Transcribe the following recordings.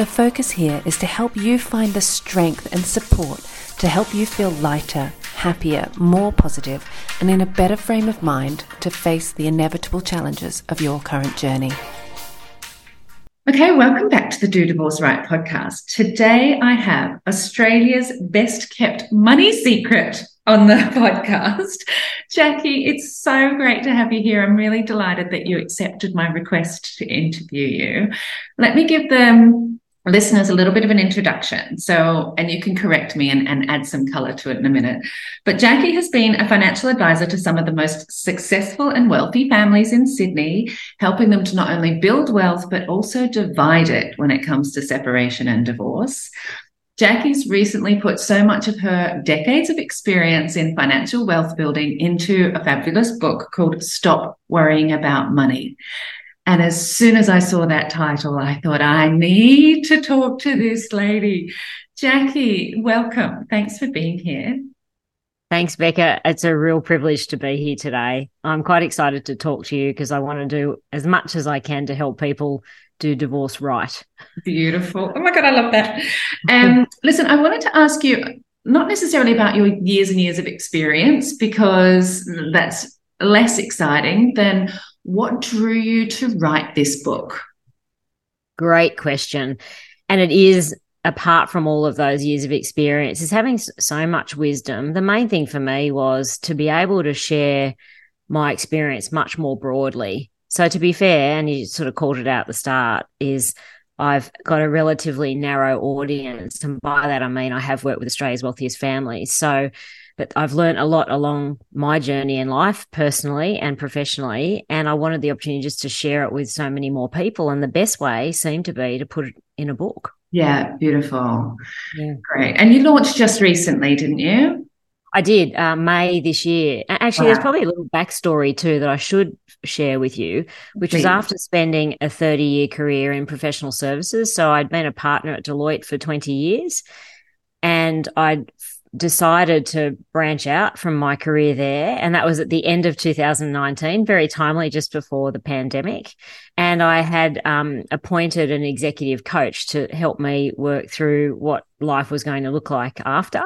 The focus here is to help you find the strength and support to help you feel lighter, happier, more positive, and in a better frame of mind to face the inevitable challenges of your current journey. Okay, welcome back to the Do Divorce Right podcast. Today I have Australia's best kept money secret on the podcast. Jacqui, it's so great to have you here. I'm really delighted that you accepted my request to interview you. Let me give them listeners a little bit of an introduction. So, and you can correct me and, and add some color to it in a minute. But Jacqui has been a financial advisor to some of the most successful and wealthy families in Sydney, helping them to not only build wealth, but also divide it when it comes to separation and divorce. Jacqui's recently put so much of her decades of experience in financial wealth building into a fabulous book called Stop Worrying About Money. And as soon as I saw that title, I thought, I need to talk to this lady. Jacqui, welcome. Thanks for being here. Thanks, Becca. It's a real privilege to be here today. I'm quite excited to talk to you because I want to do as much as I can to help people do divorce right. Beautiful. Oh my God, I love that. Um, listen, I wanted to ask you not necessarily about your years and years of experience because that's less exciting than what drew you to write this book? Great question. And it is apart from all of those years of experience is having so much wisdom. The main thing for me was to be able to share my experience much more broadly. So to be fair, and you sort of called it out at the start, is I've got a relatively narrow audience. And by that, I mean, I have worked with Australia's wealthiest families. So but I've learned a lot along my journey in life, personally and professionally. And I wanted the opportunity just to share it with so many more people. And the best way seemed to be to put it in a book. Yeah, beautiful. Yeah. Great. And you launched just recently, didn't you? I did, uh, May this year. Actually, wow. there's probably a little backstory too that I should share with you, which Please. was after spending a 30 year career in professional services. So I'd been a partner at Deloitte for 20 years and I'd decided to branch out from my career there. And that was at the end of 2019, very timely, just before the pandemic. And I had um, appointed an executive coach to help me work through what life was going to look like after.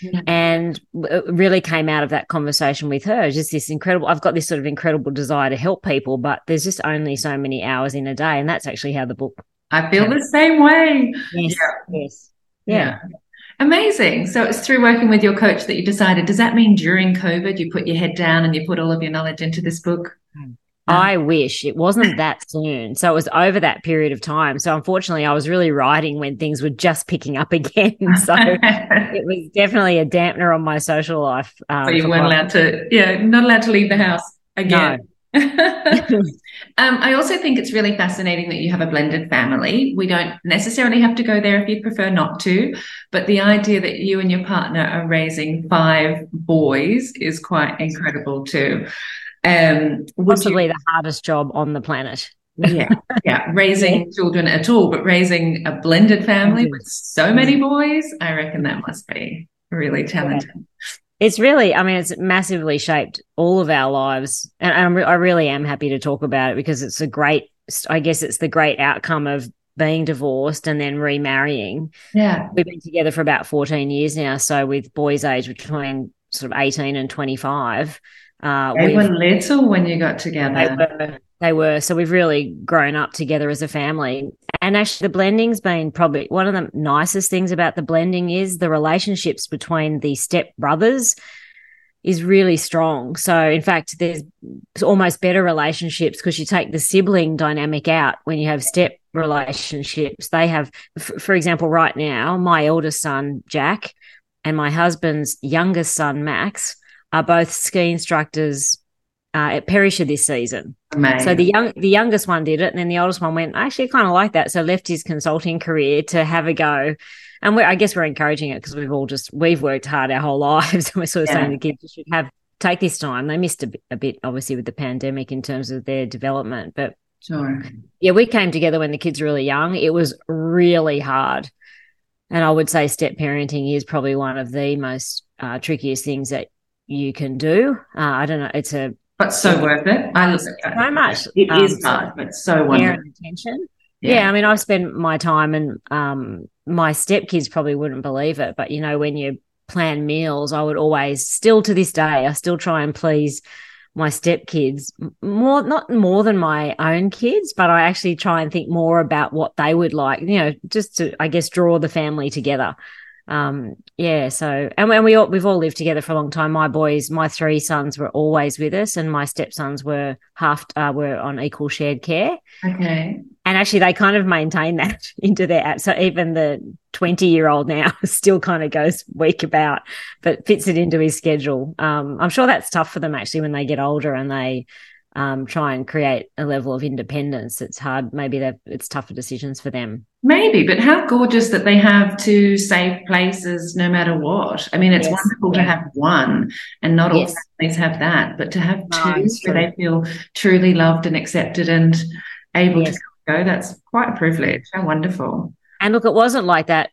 Yeah. And it really came out of that conversation with her just this incredible, I've got this sort of incredible desire to help people, but there's just only so many hours in a day. And that's actually how the book. I feel the same way. Yes. Yeah. Yes. yeah. yeah. Amazing. So it's through working with your coach that you decided. Does that mean during COVID you put your head down and you put all of your knowledge into this book? Hmm. I wish it wasn't that soon. So it was over that period of time. So unfortunately, I was really writing when things were just picking up again. So it was definitely a dampener on my social life. Um, so you weren't allowed to, yeah, not allowed to leave the house again. No. um, I also think it's really fascinating that you have a blended family. We don't necessarily have to go there if you prefer not to, but the idea that you and your partner are raising five boys is quite incredible too. Um, Possibly you, the hardest job on the planet. yeah, yeah, raising children at all, but raising a blended family with so many boys, I reckon that must be really challenging. It's really, I mean, it's massively shaped all of our lives. And I'm, I really am happy to talk about it because it's a great, I guess it's the great outcome of being divorced and then remarrying. Yeah. We've been together for about 14 years now. So with boys age between sort of 18 and 25. Uh, they were little when you got together. They were, they were. So we've really grown up together as a family. And actually, the blending's been probably one of the nicest things about the blending is the relationships between the step brothers is really strong. So, in fact, there's almost better relationships because you take the sibling dynamic out when you have step relationships. They have, for example, right now, my eldest son, Jack, and my husband's youngest son, Max, are both ski instructors uh, at Perisher this season. Amazing. So the young, the youngest one did it, and then the oldest one went. I Actually, kind of like that. So left his consulting career to have a go. And we're, I guess we're encouraging it because we've all just we've worked hard our whole lives, and we're sort of Yeah. saying the kids should have take this time. They missed a bit, a bit, obviously, with the pandemic in terms of their development, but sure. yeah, we came together when the kids were really young. It was really hard. And I would say step parenting is probably one of the most uh, trickiest things that you can do. Uh, I don't know. It's a But so worth it. I look at so much. It um, is hard, but so wonderful. attention. Yeah. I mean, I've spent my time and um, my stepkids probably wouldn't believe it, but you know, when you plan meals, I would always, still to this day, I still try and please my stepkids more, not more than my own kids, but I actually try and think more about what they would like, you know, just to, I guess, draw the family together. Um, yeah. So, and when we all, we've all lived together for a long time. My boys, my three sons were always with us, and my stepsons were half, uh, were on equal shared care Okay. and actually they kind of maintain that into their app. So even the 20 year old now still kind of goes week about, but fits it into his schedule. Um, I'm sure that's tough for them actually when they get older and they um, try and create a level of independence. It's hard. Maybe it's tougher decisions for them. Maybe, but how gorgeous that they have two safe places no matter what. I mean, it's Yes. wonderful to have one, and not all families have that, but to have No, two where they feel truly loved and accepted and able Yes. to go, that's quite a privilege. How wonderful. And look, it wasn't like that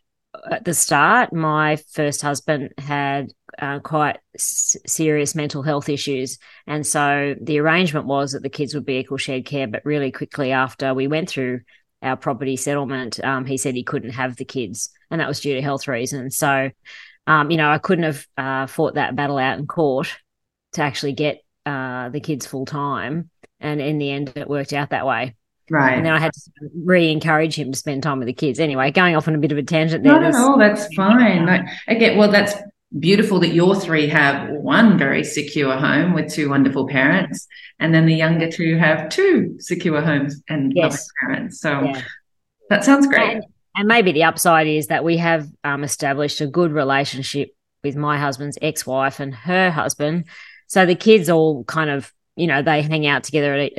at the start. My first husband had uh, quite s- serious mental health issues. And so the arrangement was that the kids would be equal shared care. But really quickly after we went through our property settlement, um, he said he couldn't have the kids. And that was due to health reasons. So, um, you know, I couldn't have uh, fought that battle out in court to actually get uh, the kids full time. And in the end, it worked out that way. Right. And then I had to re encourage him to spend time with the kids. Anyway, going off on a bit of a tangent there. Not at there's- all. That's fine. Like, again, well, that's beautiful that your three have one very secure home with two wonderful parents, and then the younger two have two secure homes and Yes. parents. So Yeah. that sounds great. And, and maybe the upside is that we have um, established a good relationship with my husband's ex wife and her husband. So the kids all kind of, you know, they hang out together at,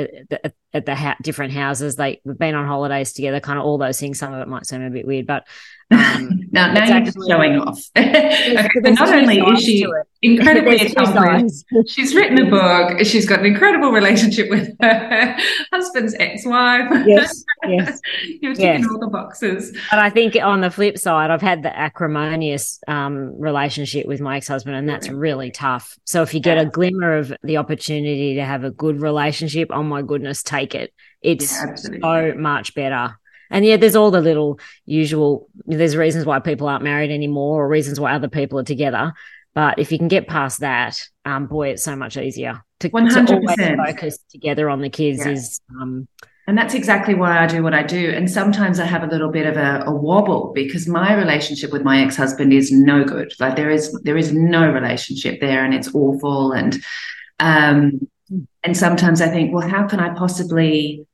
at, at, the ha- different houses. They, we've been on holidays together, kind of all those things. Some of it might seem a bit weird, but um, now, now you're actually- showing off. there's- but not only is she incredibly accomplished, she's written a book. She's got an incredible relationship with her husband's ex-wife. Yes, yes. You're ticking Yes. all the boxes. But I think on the flip side, I've had the acrimonious um, relationship with my ex husband, and that's really tough. So if you get a glimmer of the opportunity to have a good relationship, oh my goodness, take it. It's Yeah, so much better. And yeah, there's all the little usual, there's reasons why people aren't married anymore or reasons why other people are together. But if you can get past that, um, boy, it's so much easier to, to always focus together on the kids Yeah. is um, And that's exactly why I do what I do. And sometimes I have a little bit of a, a wobble because my relationship with my ex-husband is no good. Like there is there is no relationship there and it's awful. And um and sometimes I think, well, how can I possibly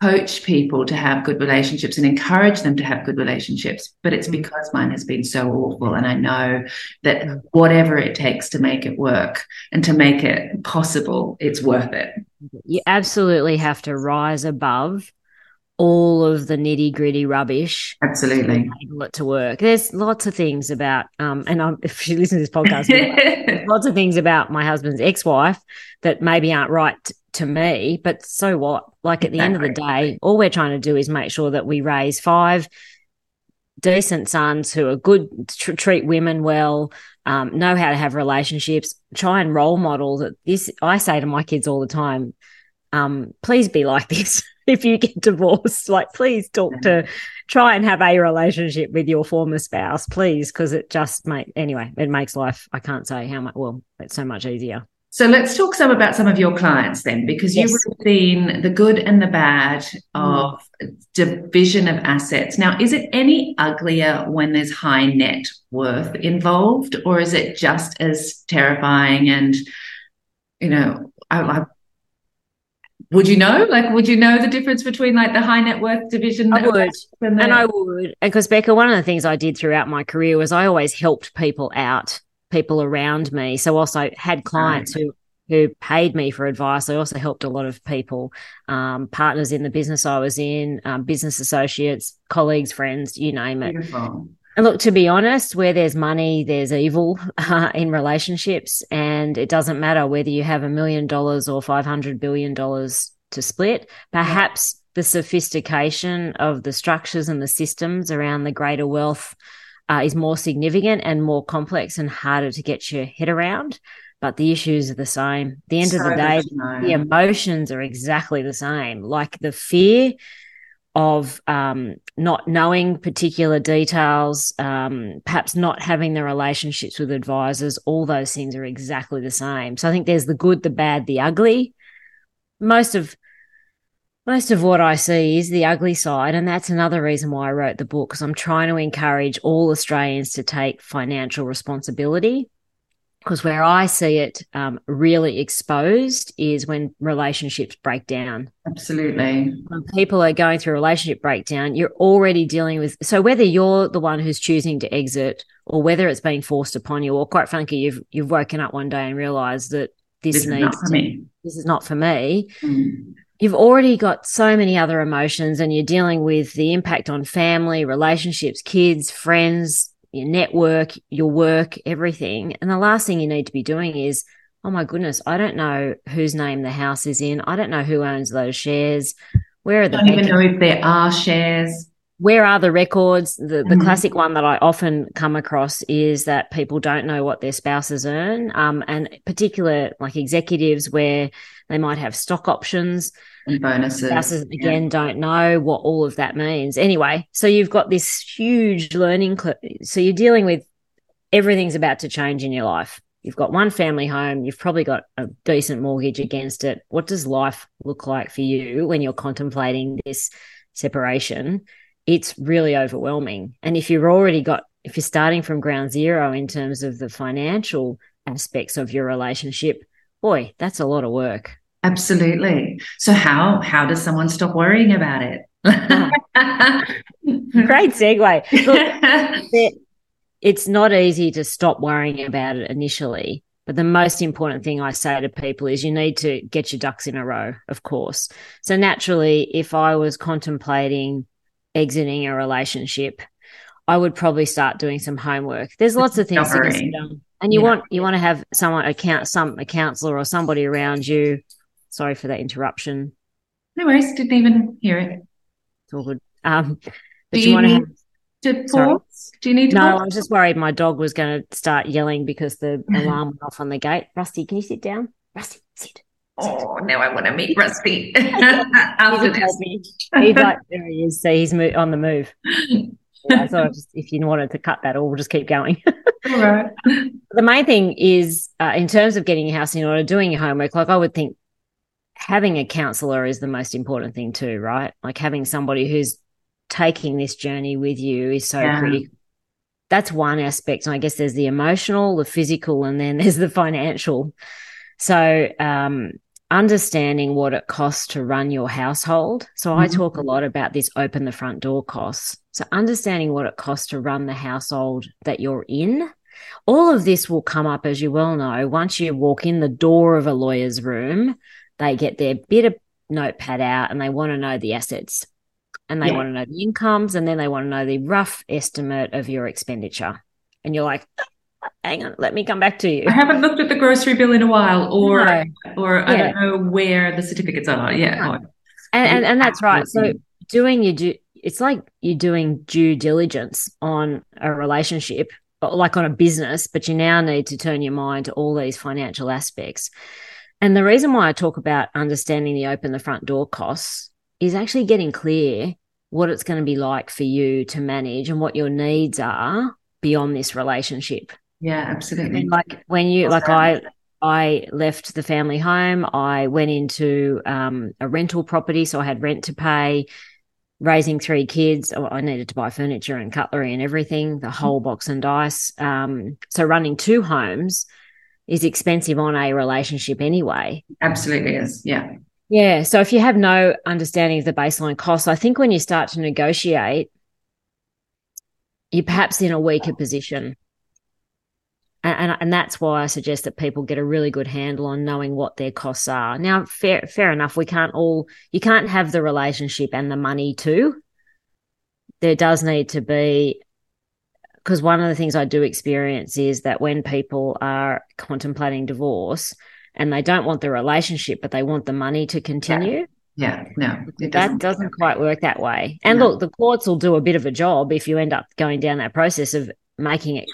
coach people to have good relationships and encourage them to have good relationships? But it's mm. because mine has been so awful. And I know that whatever it takes to make it work and to make it possible, it's worth it. you absolutely have to rise above all of the nitty gritty rubbish to Absolutely. enable it to work. There's lots of things about, um, and I'm, if you listen to this podcast, there's lots of things about my husband's ex-wife that maybe aren't right to me, but so what? Like at the end of the day, all we're trying to do is make sure that we raise five decent sons who are good, tr- treat women well, um, know how to have relationships, try and role model that this. I say to my kids all the time, um, please be like this. if you get divorced, like please talk to, mm-hmm. try and have a relationship with your former spouse, please, because it just make anyway, it makes life. I can't say how much. Well, it's so much easier. So let's talk some about some of your clients then, because you Yes. would have seen the good and the bad mm. of division of assets. Now, is it any uglier when there's high net worth involved, or is it just as terrifying? And you know, I, I would you know? Like, would you know the difference between like the high net worth division? I would. and, the- And I would, and because Becca, one of the things I did throughout my career was I always helped people out, people around me. So whilst I had clients who, who paid me for advice. I also helped a lot of people, um, partners in the business I was in, um, business associates, colleagues, friends, you name it. Beautiful. And look, to be honest, where there's money, there's evil uh, in relationships. And it doesn't matter whether you have a million dollars or $500 billion to split. Perhaps the sophistication of the structures and the systems around the greater wealth uh, is more significant and more complex and harder to get your head around but the issues are the same. At the end so of the day, the emotions are exactly the same. Like the fear of um, not knowing particular details, um, perhaps not having the relationships with advisors, all those things are exactly the same. So I think there's the good, the bad, the ugly. Most of most of what I see is the ugly side. And that's another reason why I wrote the book, because I'm trying to encourage all Australians to take financial responsibility because where I see it um, really exposed is when relationships break down. Absolutely. When people are going through a relationship breakdown, you're already dealing with. So whether you're the one who's choosing to exit, or whether it's being forced upon you, or quite frankly, you've you've woken up one day and realized that this, this needs is to, this is not for me. Mm. You've already got so many other emotions, and you're dealing with the impact on family, relationships, kids, friends, your network, your work, everything. And the last thing you need to be doing is, oh my goodness, I don't know whose name the house is in. I don't know who owns those shares. Where are the? I don't even know if there are shares. Where are the records? The, the mm-hmm. classic one that I often come across is that people don't know what their spouses earn, um, and particular like executives where they might have stock options and bonuses. Spouses again yeah. don't know what all of that means. Anyway, so you've got this huge learning. Cl- so you're dealing with everything's about to change in your life. You've got one family home. You've probably got a decent mortgage against it. What does life look like for you when you're contemplating this separation? It's really overwhelming. And if you've already got, if you're starting from ground zero in terms of the financial aspects of your relationship, boy, that's a lot of work. Absolutely. So how how does someone stop worrying about it? Great segue. Look, it's not easy to stop worrying about it initially. But the most important thing I say to people is you need to get your ducks in a row, of course. So naturally, if I was contemplating exiting a relationship, I would probably start doing some homework. There's lots of things to consider. And you yeah. want you want to have someone account some a counselor or somebody around you Sorry for that interruption. No worries. Didn't even hear it. It's all good. Um, do you, you want to have to pause? Do you need to No, pause? I was just worried my dog was going to start yelling because the alarm went off on the gate. Rusty, can you sit down? Rusty, sit. Oh, now I want to meet Rusty after this. He's like, there he is. So he's mo- on the move. Yeah, so just, if you wanted to cut that, or we'll just keep going. All right. The main thing is, uh, in terms of getting your house in order, doing your homework. Like I would think having a counselor is the most important thing too, right? Like having somebody who's taking this journey with you is so yeah. critical. That's one aspect. And I guess there's the emotional, the physical, and then there's the financial. So, um, understanding what it costs to run your household. So, mm-hmm. I talk a lot about this open the front door costs. So, understanding what it costs to run the household that you're in. All of this will come up, as you well know, once you walk in the door of a lawyer's room they get their bit of notepad out and they want to know the assets and they yeah. want to know the incomes and then they want to know the rough estimate of your expenditure. And you're like, hang on, let me come back to you. I haven't looked at the grocery bill in a while, or no. or I yeah. don't know where the certificates are. Yeah, no. and, and, and that's right. So doing your due, it's like you're doing due diligence on a relationship, like on a business, but you now need to turn your mind to all these financial aspects. And the reason why I talk about understanding the open the front door costs is actually getting clear what it's going to be like for you to manage and what your needs are beyond this relationship. Yeah, absolutely. And like when you like I I left the family home, I went into um, a rental property, so I had rent to pay. Raising three kids, oh, I needed to buy furniture and cutlery and everything, the whole box and dice. Um, so running two homes is expensive on a relationship anyway. Absolutely is. Yeah. Yeah. So if you have no understanding of the baseline costs, I think when you start to negotiate, you're perhaps in a weaker position. And, and and that's why I suggest that people get a really good handle on knowing what their costs are. Now, fair fair enough, we can't all you can't have the relationship and the money too. There does need to be because one of the things I do experience is that when people are contemplating divorce and they don't want the relationship, but they want the money to continue. Yeah, yeah no, that doesn't quite work that way. And no. look, the courts will do a bit of a job if you end up going down that process of making it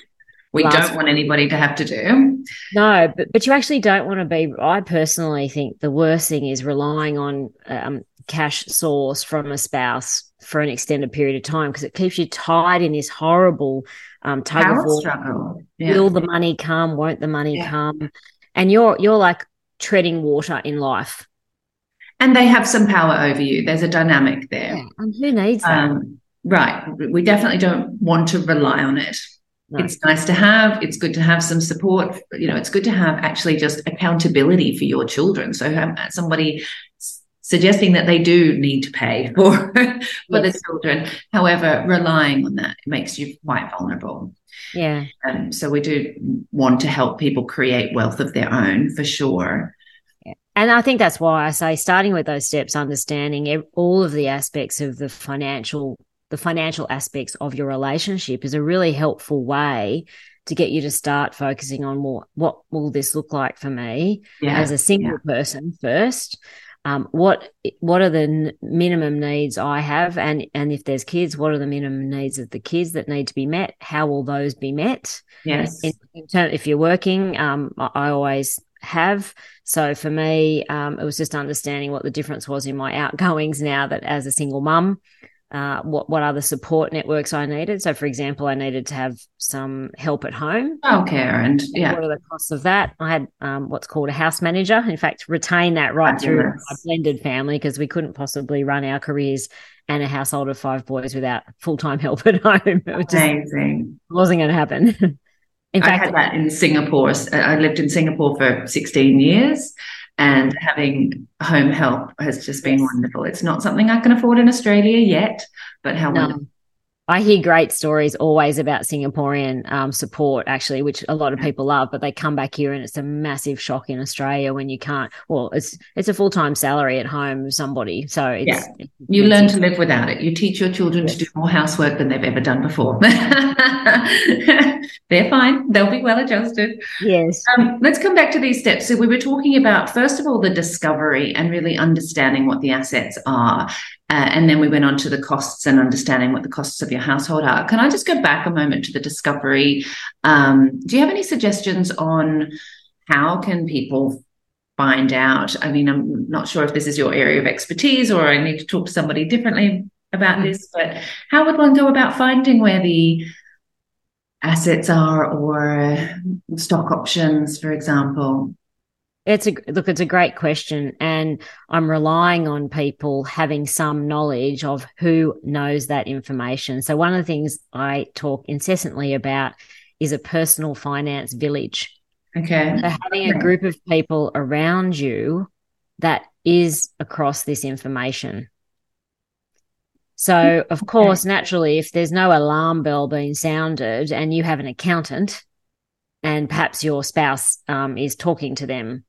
we don't want anybody to have to do. No, but, but you actually don't want to be. I personally think the worst thing is relying on um, cash source from a spouse for an extended period of time because it keeps you tied in this horrible um, tug Power of war. Struggle. Yeah. Will the money come? Won't the money yeah. come? And you're you're like treading water in life. And they have some power over you. There's a dynamic there. Yeah. And who needs that? Um, right. We definitely don't want to rely on it. No. It's nice to have. It's good to have some support. You know, it's good to have actually just accountability for your children. So um, somebody suggesting that they do need to pay for for yes. the children. However, relying on that makes you quite vulnerable. Yeah. Um, so we do want to help people create wealth of their own for sure. And I think that's why I say starting with those steps, understanding all of the aspects of the financial the financial aspects of your relationship is a really helpful way to get you to start focusing on what what will this look like for me yeah, as a single yeah. person first um, what what are the n- minimum needs I have, and and if there's kids, what are the minimum needs of the kids that need to be met? How will those be met? Yes. In, in term, if you're working, um, I, I always have. So for me, um, it was just understanding what the difference was in my outgoings now that as a single mum, uh, what what other support networks I needed. So, for example, I needed to have some help at home. Childcare and yeah, what are the costs of that? I had um, what's called a house manager. In fact, retain that right through my blended family because we couldn't possibly run our careers and a household of five boys without full time help at home. It Amazing. wasn't going to happen. in fact, I had that in Singapore. I lived in Singapore for 16 years and having home help has just been wonderful. It's not something I can afford in Australia yet, but how no. wonderful. I hear great stories always about Singaporean um, support, actually, which a lot of people love. But they come back here, and it's a massive shock in Australia when you can't. Well, it's it's a full time salary at home of somebody, so it's, yeah. It's, you it's, learn to live without it. You teach your children to do more housework than they've ever done before. They're fine; they'll be well adjusted. Yes. Um, let's come back to these steps. So we were talking about first of all the discovery and really understanding what the assets are, uh, and then we went on to the costs and understanding what the costs of your household are. Can I just go back a moment to the discovery? Um, do you have any suggestions on how can people find out? I mean, I'm not sure if this is your area of expertise or I need to talk to somebody differently about mm-hmm. this, but how would one go about finding where the assets are or stock options, for example? It's a look, it's a great question. And I'm relying on people having some knowledge of who knows that information. So, one of the things I talk incessantly about is a personal finance village. Okay. So, having a group of people around you that is across this information. So, of course, naturally, if there's no alarm bell being sounded and you have an accountant, and perhaps your spouse um, is talking to them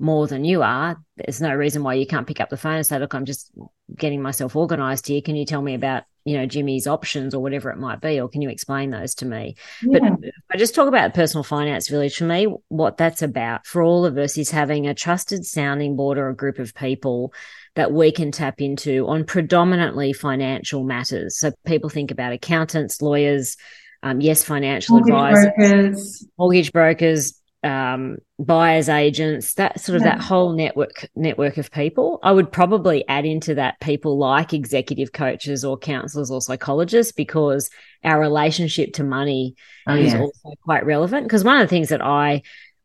more than you are, there's no reason why you can't pick up the phone and say, look, I'm just getting myself organized here. Can you tell me about, you know, Jimmy's options or whatever it might be? Or can you explain those to me? Yeah. But I just talk about personal finance village. For me, what that's about for all of us is having a trusted sounding board or a group of people that we can tap into on predominantly financial matters. So people think about accountants, lawyers, um, yes, financial mortgage advisors, brokers. mortgage brokers, um, buyers agents, that sort of yeah. that whole network network of people. I would probably add into that people like executive coaches or counselors or psychologists because our relationship to money oh, is also quite relevant. Because one of the things that I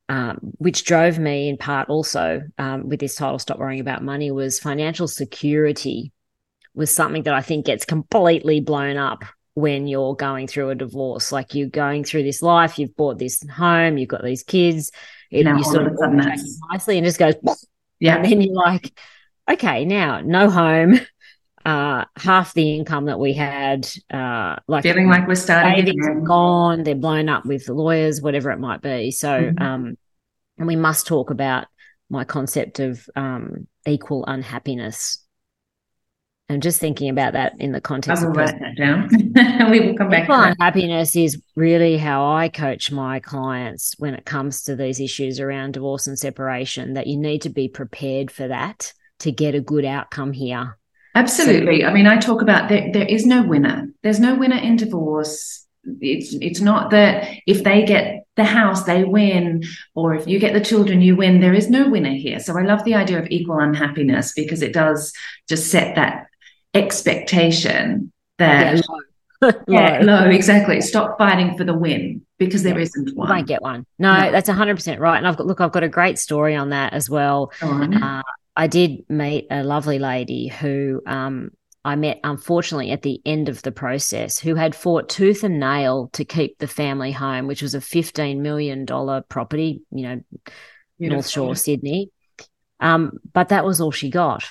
um, which drove me in part also um, with this title stop worrying about money was financial security was something that i think gets completely blown up when you're going through a divorce. Like you're going through this life, you've bought this home, you've got these kids, and you sort of nicely and just goes, yeah. And then you're like, okay, now no home. uh, half the income that we had, uh, like feeling like we're starting again. gone, they're blown up with lawyers, whatever it might be. So, mm-hmm. um, and we must talk about my concept of um, equal unhappiness. I'm just thinking about that in the context I will write that down. And we will come back. Equal unhappiness is really how I coach my clients when it comes to these issues around divorce and separation. That you need to be prepared for that to get a good outcome here. Absolutely. So, I mean, I talk about there, there is no winner. There's no winner in divorce. It's it's not that if they get the house they win or if you get the children you win there is no winner here so i love the idea of equal unhappiness because it does just set that expectation that yeah, yeah, low exactly stop fighting for the win because there yeah. not one you won't get one no, no, that's 100% right and i've got look i've got a great story on that as well uh, I did meet a lovely lady who um, I met, unfortunately, at the end of the process, who had fought tooth and nail to keep the family home, which was a $15 million property, you know, Beautiful. North Shore, Sydney. Um, but that was all she got.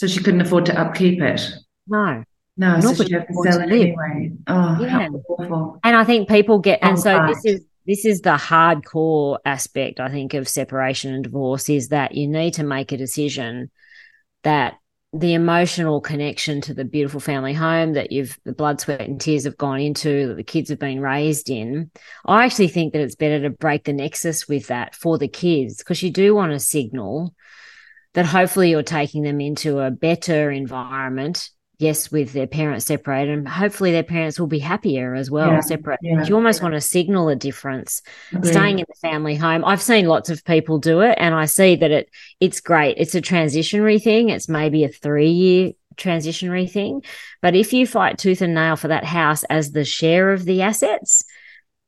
So she couldn't afford to upkeep it? No. No, Not so she had to sell it anyway. Oh, yeah. awful. And I think people get, and oh, so right. this is this is the hardcore aspect, I think, of separation and divorce is that you need to make a decision that the emotional connection to the beautiful family home that you've the blood, sweat, and tears have gone into, that the kids have been raised in. I actually think that it's better to break the nexus with that for the kids because you do want to signal that hopefully you're taking them into a better environment yes, with their parents separated, and hopefully their parents will be happier as well, yeah, separate. Yeah, you almost yeah. want to signal a difference. Agreed. Staying in the family home, I've seen lots of people do it, and I see that it it's great. It's a transitionary thing. It's maybe a three year transitionary thing, but if you fight tooth and nail for that house as the share of the assets.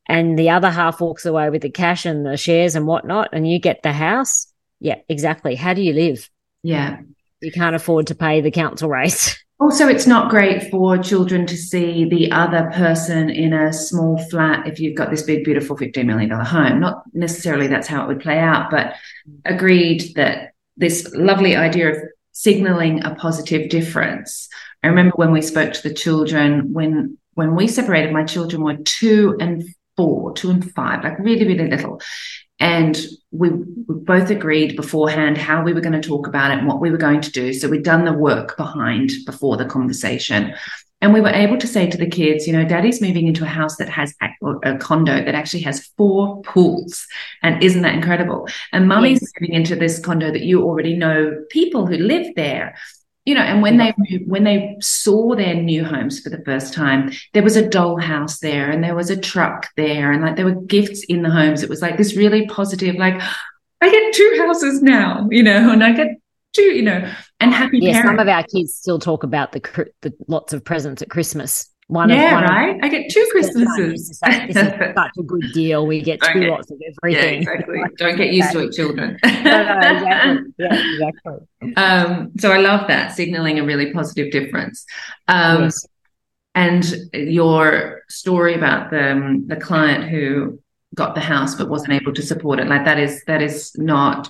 And the other half walks away with the cash and the shares and whatnot, and you get the house. Yeah, exactly. How do you live? Yeah. You can't afford to pay the council rates. Also, it's not great for children to see the other person in a small flat if you've got this big, beautiful $15 million home. Not necessarily that's how it would play out, but agreed that this lovely idea of signaling a positive difference. I remember when we spoke to the children, when when we separated, my children were two and four, two and five, like really, really little. And we, we, both agreed beforehand how we were going to talk about it and what we were going to do. So we'd done the work behind before the conversation. And we were able to say to the kids, you know, daddy's moving into a house that has a condo that actually has four pools. And isn't that incredible? And mummy's yes. moving into this condo that you already know people who live there you know and when they when they saw their new homes for the first time there was a dollhouse there and there was a truck there and like there were gifts in the homes it was like this really positive like i get two houses now you know and i get two you know and happy yeah parents. some of our kids still talk about the, the lots of presents at christmas one yeah, of, one right. Of, I get two Christmases. This is, such a good deal. We get two lots of everything. Yeah, exactly. Don't get used to it, children. no, no, exactly. Yeah, exactly. Um, so I love that signaling a really positive difference. Um, yes. And your story about the the client who got the house but wasn't able to support it, like that is that is not.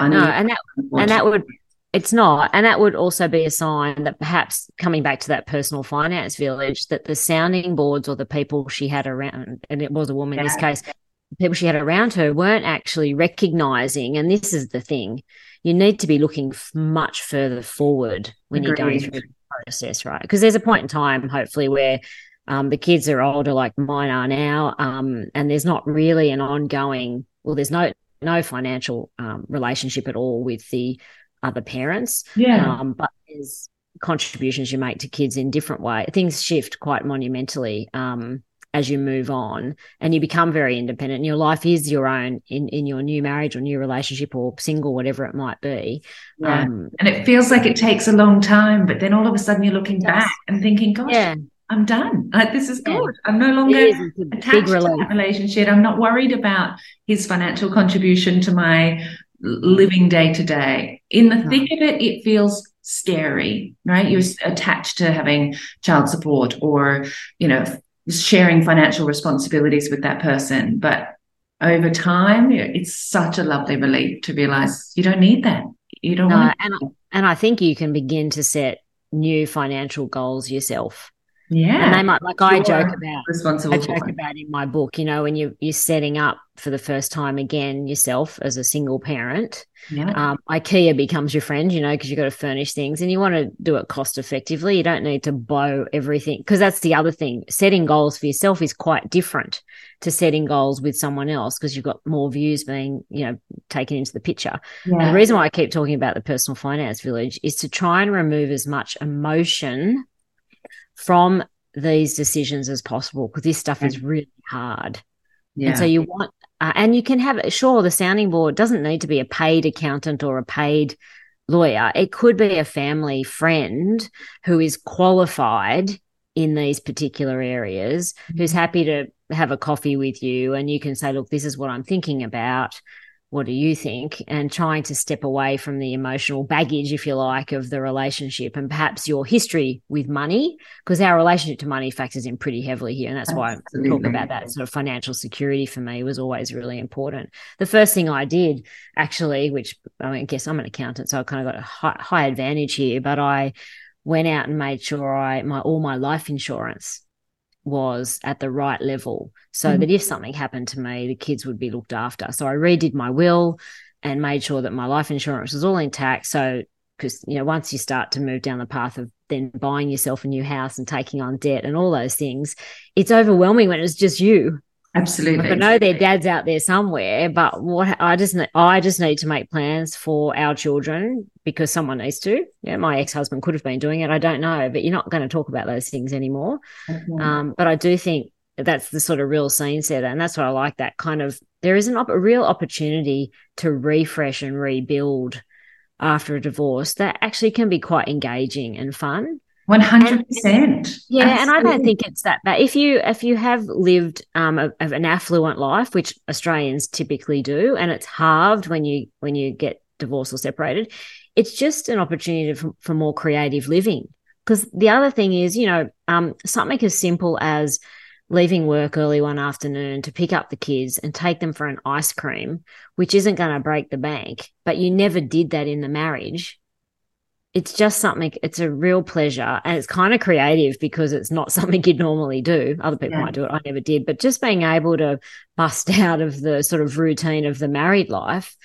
No, and that and that would it's not. And that would also be a sign that perhaps coming back to that personal finance village, that the sounding boards or the people she had around, and it was a woman yeah. in this case, people she had around her weren't actually recognizing. And this is the thing you need to be looking much further forward when Agreed. you're going through the process, right? Because there's a point in time, hopefully, where um, the kids are older, like mine are now, um, and there's not really an ongoing, well, there's no no financial um, relationship at all with the other parents. Yeah. Um, but there's contributions you make to kids in different ways. Things shift quite monumentally um, as you move on and you become very independent. And your life is your own in, in your new marriage or new relationship or single, whatever it might be. Yeah. Um, and it feels like it takes a long time, but then all of a sudden you're looking back and thinking, gosh, yeah. I'm done. Like this is good. I'm no longer attached to that relationship. I'm not worried about his financial contribution to my living day to day. In the thick of it, it feels scary, right? You're attached to having child support or, you know, sharing financial responsibilities with that person. But over time, it's such a lovely relief to realize you don't need that. You don't no, and I, and I think you can begin to set new financial goals yourself. Yeah. And they might like I joke about responsible I joke about in my book, you know, when you you're setting up for the first time again yourself as a single parent. Yeah. Um, IKEA becomes your friend, you know, because you've got to furnish things and you want to do it cost effectively. You don't need to blow everything because that's the other thing. Setting goals for yourself is quite different to setting goals with someone else because you've got more views being, you know, taken into the picture. yeah. And the reason why I keep talking about the personal finance village is to try and remove as much emotion from these decisions as possible because this stuff is really hard. yeah. And so you want, uh, and you can have, it, sure, the sounding board doesn't need to be a paid accountant or a paid lawyer. It could be a family friend who is qualified in these particular areas, who's happy to have a coffee with you. And you can say, look, this is what I'm thinking about. What do you think? And trying to step away from the emotional baggage, if you like, of the relationship and perhaps your history with money, because our relationship to money factors in pretty heavily here. And that's why I talk about that sort of financial security for me was always really important. The first thing I did, actually, which I, mean, I guess I'm an accountant, so I kind of got a high, high advantage here, but I went out and made sure I my all my life insurance was at the right level so Mhm. that if something happened to me, the kids would be looked after. So I redid my will and made sure that my life insurance was all intact. So, because, you know, once you start to move down the path of then buying yourself a new house and taking on debt and all those things, it's overwhelming when it's just you. Absolutely. I know their dad's out there somewhere, but what I just I just need to make plans for our children because someone needs to. Yeah, my ex husband could have been doing it. I don't know, but you're not going to talk about those things anymore. Um, but I do think that's the sort of real scene setter, and that's what I like. That kind of there is an op- a real opportunity to refresh and rebuild after a divorce that actually can be quite engaging and fun. One hundred percent. Yeah, and I don't think it's that bad. If you if you have lived um a, of an affluent life, which Australians typically do, and it's halved when you when you get divorced or separated, it's just an opportunity for, for more creative living. Because the other thing is, you know, um, something as simple as leaving work early one afternoon to pick up the kids and take them for an ice cream, which isn't going to break the bank, but you never did that in the marriage it's just something it's a real pleasure and it's kind of creative because it's not something you'd normally do other people Yeah. might do it i never did but just being able to bust out of the sort of routine of the married life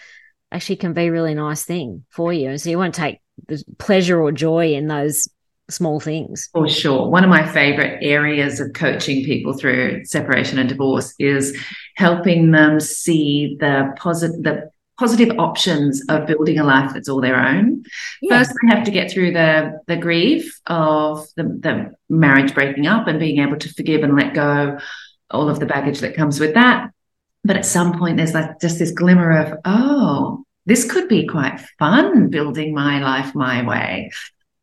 actually can be a really nice thing for you and so you want to take the pleasure or joy in those small things For sure. One of my favorite areas of coaching people through separation and divorce is helping them see the positive the positive options of building a life that's all their own. First, they have to get through the the grief of the, the marriage breaking up and being able to forgive and let go all of the baggage that comes with that. But at some point, there's like just this glimmer of, oh, this could be quite fun building my life my way.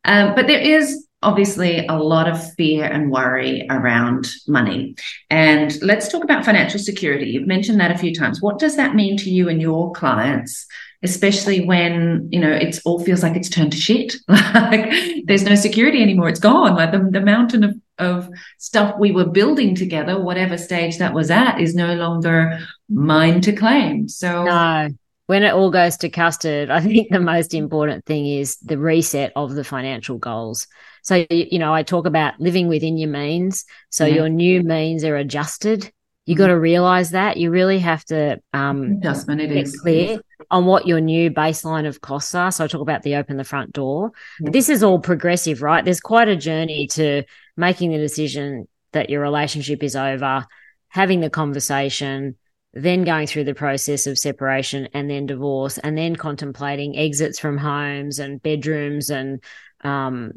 Um, but there is obviously a lot of fear and worry around money. And let's talk about financial security. You've mentioned that a few times. What does that mean to you and your clients, especially when, you know, it's all feels like it's turned to shit? like there's no security anymore. It's gone. Like the, the mountain of, of stuff we were building together, whatever stage that was at, is no longer mine to claim. So no when it all goes to custard i think the most important thing is the reset of the financial goals so you know i talk about living within your means so Yeah. your new means are adjusted you got to realize that you really have to um, adjustment, it get is clear on what your new baseline of costs are. So I talk about the open the front door. Yeah. But this is all progressive, right? There's quite a journey to making the decision that your relationship is over, having the conversation, then going through the process of separation and then divorce, and then contemplating exits from homes and bedrooms and um,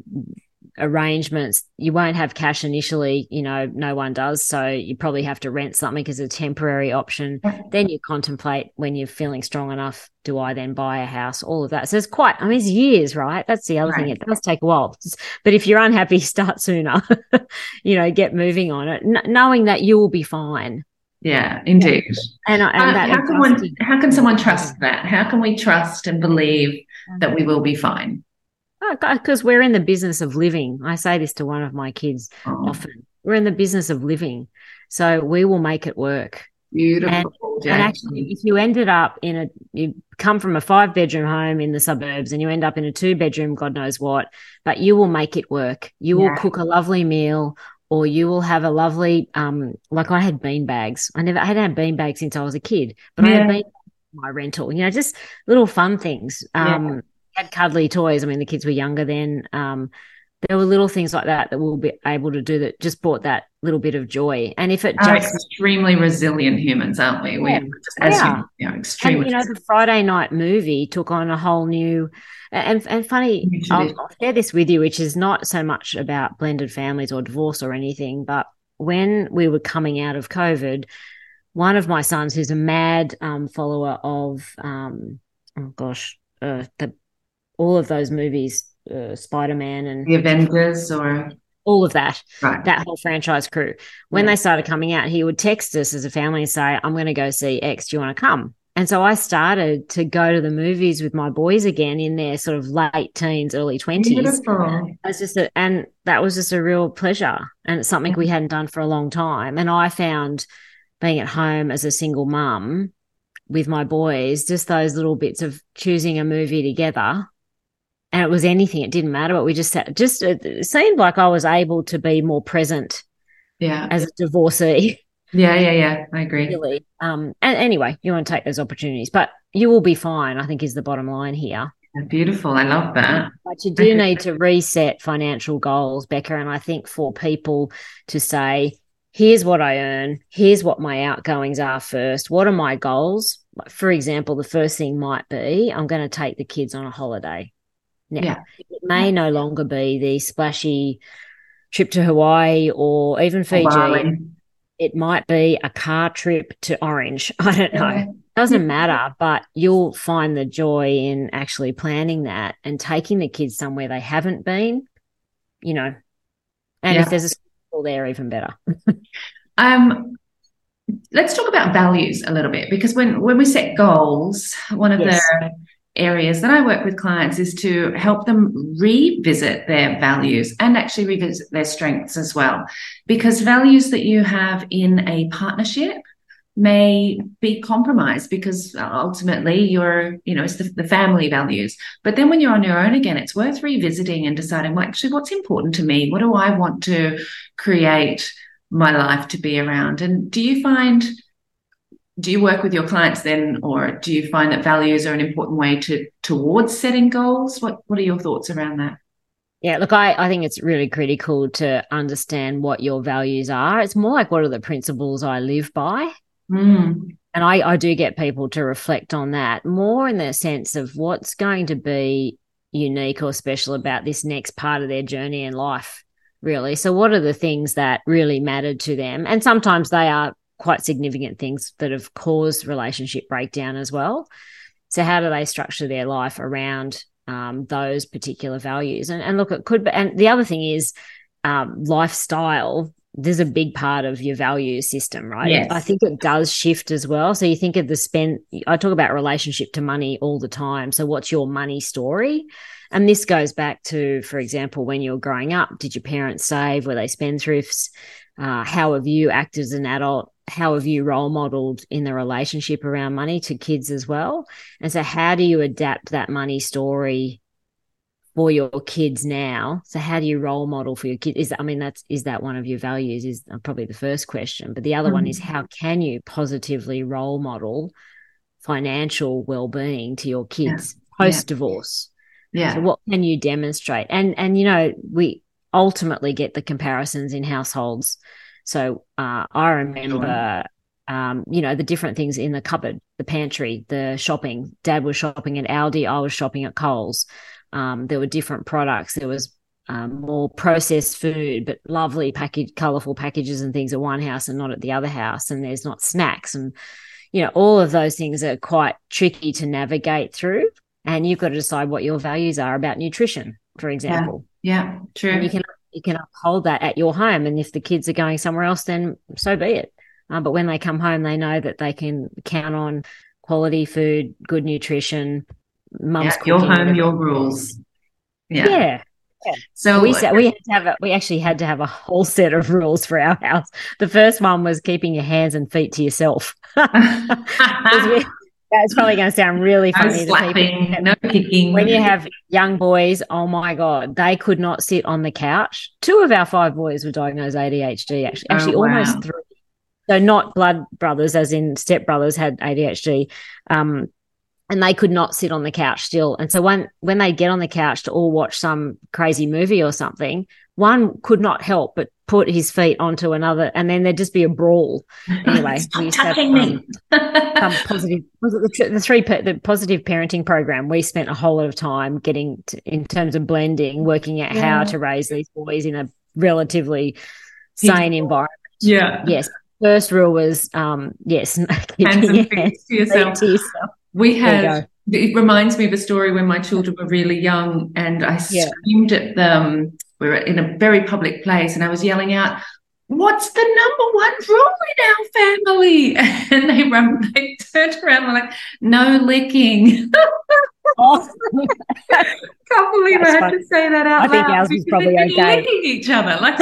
arrangements. You won't have cash initially, you know, no one does. So you probably have to rent something as a temporary option. Then you contemplate when you're feeling strong enough, do I then buy a house? All of that. So it's quite, I mean, it's years, right? That's the other thing. It does take a while. But if you're unhappy, start sooner, you know, get moving on it, N- knowing that you will be fine. Yeah, indeed. And, and Uh, that how can one, how can someone trust that? How can we trust and believe that we will be fine? Because we're in the business of living. I say this to one of my kids Oh, often. We're in the business of living. So we will make it work. Beautiful. And, and, actually, if you ended up in a, you come from a five bedroom home in the suburbs and you end up in a two bedroom, God knows what, but you will make it work. You yeah. will cook a lovely meal or you will have a lovely, um, like I had bean bags. I never I hadn't had bean bags since I was a kid, but yeah. I had bean my rental, you know, just little fun things. Um, yeah. Had cuddly toys. I mean, the kids were younger then. Um, there were little things like that that we'll be able to do that just brought that little bit of joy. And if it just extremely resilient humans, aren't we? Yeah, we just as yeah. you know, extremely. And, you know, the Friday night movie took on a whole new and and funny. I'll, I'll share this with you, which is not so much about blended families or divorce or anything, but when we were coming out of COVID, one of my sons, who's a mad um, follower of, um, oh gosh, uh, the all of those movies, uh, Spider Man and the Avengers, or all of that, right. that whole franchise crew. When yeah. they started coming out, he would text us as a family and say, "I'm going to go see X. Do you want to come?" And so I started to go to the movies with my boys again in their sort of late teens, early twenties. It's just a, and that was just a real pleasure, and it's something yeah. we hadn't done for a long time. And I found being at home as a single mum with my boys, just those little bits of choosing a movie together and it was anything it didn't matter but we just sat, just it seemed like i was able to be more present yeah. as a divorcee. Yeah yeah yeah. I agree. Really. Um and anyway you want to take those opportunities but you will be fine i think is the bottom line here. Beautiful. I love that. But you do need to reset financial goals becca and i think for people to say here's what i earn here's what my outgoings are first what are my goals? For example the first thing might be i'm going to take the kids on a holiday now. Yeah. It may no longer be the splashy trip to Hawaii or even Fiji. It might be a car trip to Orange. I don't know. Yeah. Doesn't matter, but you'll find the joy in actually planning that and taking the kids somewhere they haven't been, you know. And yeah. if there's a school there, even better. um, let's talk about values a little bit because when when we set goals, one of yes. the areas that I work with clients is to help them revisit their values and actually revisit their strengths as well. Because values that you have in a partnership may be compromised because ultimately you're, you know, it's the, the, family values. But then when you're on your own again, it's worth revisiting and deciding, well, actually, what's important to me? What do I want to create my life to be around? And do you find do you work with your clients then or do you find that values are an important way to towards setting goals? What what are your thoughts around that? Yeah look i i think it's really critical to understand what your values are. It's more like what are the principles i live by. Mm. and i i do get people to reflect on that more in the sense of what's going to be unique or special about this next part of their journey in life really. So what are the things that really mattered to them? And sometimes they are quite significant things that have caused relationship breakdown as well. So, how do they structure their life around um, those particular values? And, and look, it could be, and the other thing is um, lifestyle. There's a big part of your value system, right? Yes. I think it does shift as well. So, you think of the spend, I talk about relationship to money all the time. So, what's your money story? And this goes back to, for example, when you're growing up, did your parents save? Were they spendthrifts? Uh, how have you acted as an adult? How have you role modeled in the relationship around money to kids as well? And so, how do you adapt that money story for your kids now? So, how do you role model for your kids? Is I mean, that's is that one of your values? Is probably the first question. But the other mm-hmm. one is how can you positively role model financial well being to your kids yeah. post divorce? Yeah. So, what can you demonstrate? And and you know, we ultimately get the comparisons in households so uh, I remember, um, you know, the different things in the cupboard, the pantry, the shopping. Dad was shopping at Aldi. I was shopping at Coles. Um, there were different products. There was um, more processed food, but lovely package, colorful packages and things at one house and not at the other house. And there's not snacks and you know all of those things are quite tricky to navigate through. And you've got to decide what your values are about nutrition, for example. Yeah, yeah true. And you can you can uphold that at your home. And if the kids are going somewhere else, then so be it. Uh, but when they come home, they know that they can count on quality food, good nutrition, mum's yeah, your home, your rules. Yeah. yeah. Yeah. So we said we had to have a, we actually had to have a whole set of rules for our house. The first one was keeping your hands and feet to yourself. That's probably going to sound really funny. No slapping, no kicking. When you have young boys, oh my god, they could not sit on the couch. Two of our five boys were diagnosed ADHD. Actually, actually, oh, wow. almost three. So not blood brothers, as in step brothers, had ADHD. Um, and they could not sit on the couch still. And so when when they get on the couch to all watch some crazy movie or something, one could not help but put his feet onto another, and then there'd just be a brawl. Anyway, Stop we touching have, me. Um, positive was it the, the three the positive parenting program. We spent a whole lot of time getting to, in terms of blending, working out yeah. how to raise these boys in a relatively sane environment. Yeah. Yes. First rule was um, yes, hands and feet to yourself. To yourself. We had, it reminds me of a story when my children were really young and I yeah. screamed at them. We were in a very public place and I was yelling out, What's the number one rule in our family? And they run, they turned around and were like, No licking. oh. Can't believe That's I had funny. to say that out loud. I think ours was probably okay. Licking each other, like